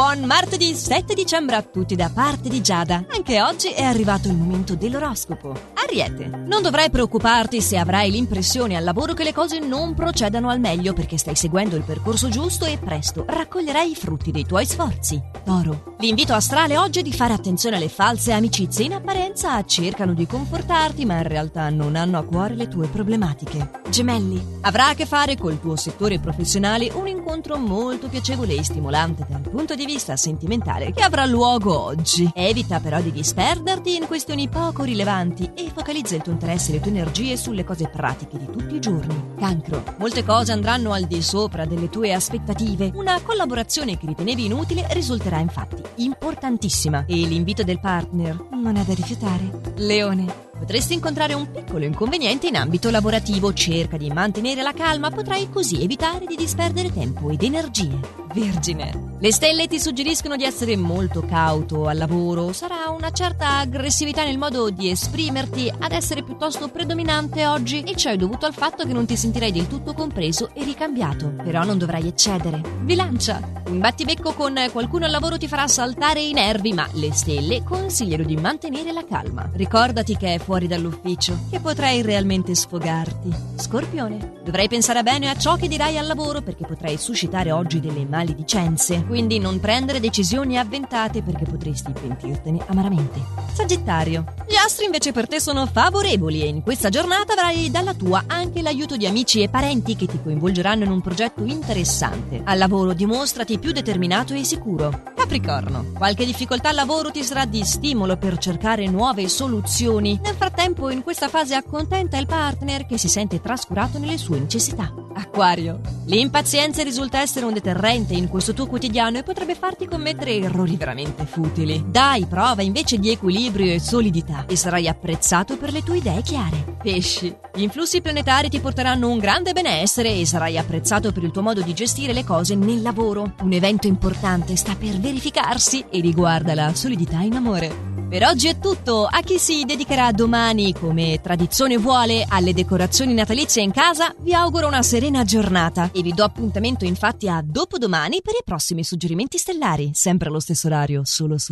Buon martedì 7 dicembre a tutti da parte di Giada. Anche oggi è arrivato il momento dell'oroscopo. Ariete, non dovrai preoccuparti se avrai l'impressione al lavoro che le cose non procedano al meglio perché stai seguendo il percorso giusto e presto raccoglierai i frutti dei tuoi sforzi. Toro, l'invito astrale oggi è di fare attenzione alle false amicizie. In apparenza cercano di confortarti, ma in realtà non hanno a cuore le tue problematiche. Gemelli, avrà a che fare col tuo settore professionale un incontro molto piacevole e stimolante dal punto di vista sentimentale che avrà luogo oggi. Evita però di disperderti in questioni poco rilevanti e focalizza il tuo interesse e le tue energie sulle cose pratiche di tutti i giorni. Cancro, molte cose andranno al di sopra delle tue aspettative. Una collaborazione che ritenevi inutile risulterà infatti importantissima e l'invito del partner non è da rifiutare. Leone, Potresti incontrare un piccolo inconveniente in ambito lavorativo, cerca di mantenere la calma, potrai così evitare di disperdere tempo ed energie. Vergine. Le stelle ti suggeriscono di essere molto cauto al lavoro, sarà una certa aggressività nel modo di esprimerti ad essere piuttosto predominante oggi e ciò è dovuto al fatto che non ti sentirai del tutto compreso e ricambiato, però non dovrai eccedere. Bilancia. Un battibecco con qualcuno al lavoro ti farà saltare i nervi, ma le stelle consigliano di mantenere la calma. Ricordati che è fuori dall'ufficio che potrai realmente sfogarti. Scorpione, dovrai pensare bene a ciò che dirai al lavoro perché potrai suscitare oggi delle maledicenze. Quindi non prendere decisioni avventate perché potresti pentirtene amaramente. Sagittario, gli astri invece per te sono favorevoli e in questa giornata avrai dalla tua anche l'aiuto di amici e parenti che ti coinvolgeranno in un progetto interessante. Al lavoro dimostrati più determinato e sicuro. Capricorno, qualche difficoltà al lavoro ti sarà di stimolo per cercare nuove soluzioni. Nel frattempo, in questa fase accontenta il partner che si sente trascurato nelle sue necessità. Acquario. L'impazienza risulta essere un deterrente in questo tuo quotidiano e potrebbe farti commettere errori veramente futili. Dai prova invece di equilibrio e solidità e sarai apprezzato per le tue idee chiare. Pesci. Gli influssi planetari ti porteranno un grande benessere e sarai apprezzato per il tuo modo di gestire le cose nel lavoro. Un evento importante sta per verificarsi e riguarda la solidità in amore. Per oggi è tutto. A chi si dedicherà domani, come tradizione vuole, alle decorazioni natalizie in casa, vi auguro una serena giornata e vi do appuntamento infatti a dopodomani per i prossimi suggerimenti stellari, sempre allo stesso orario, solo su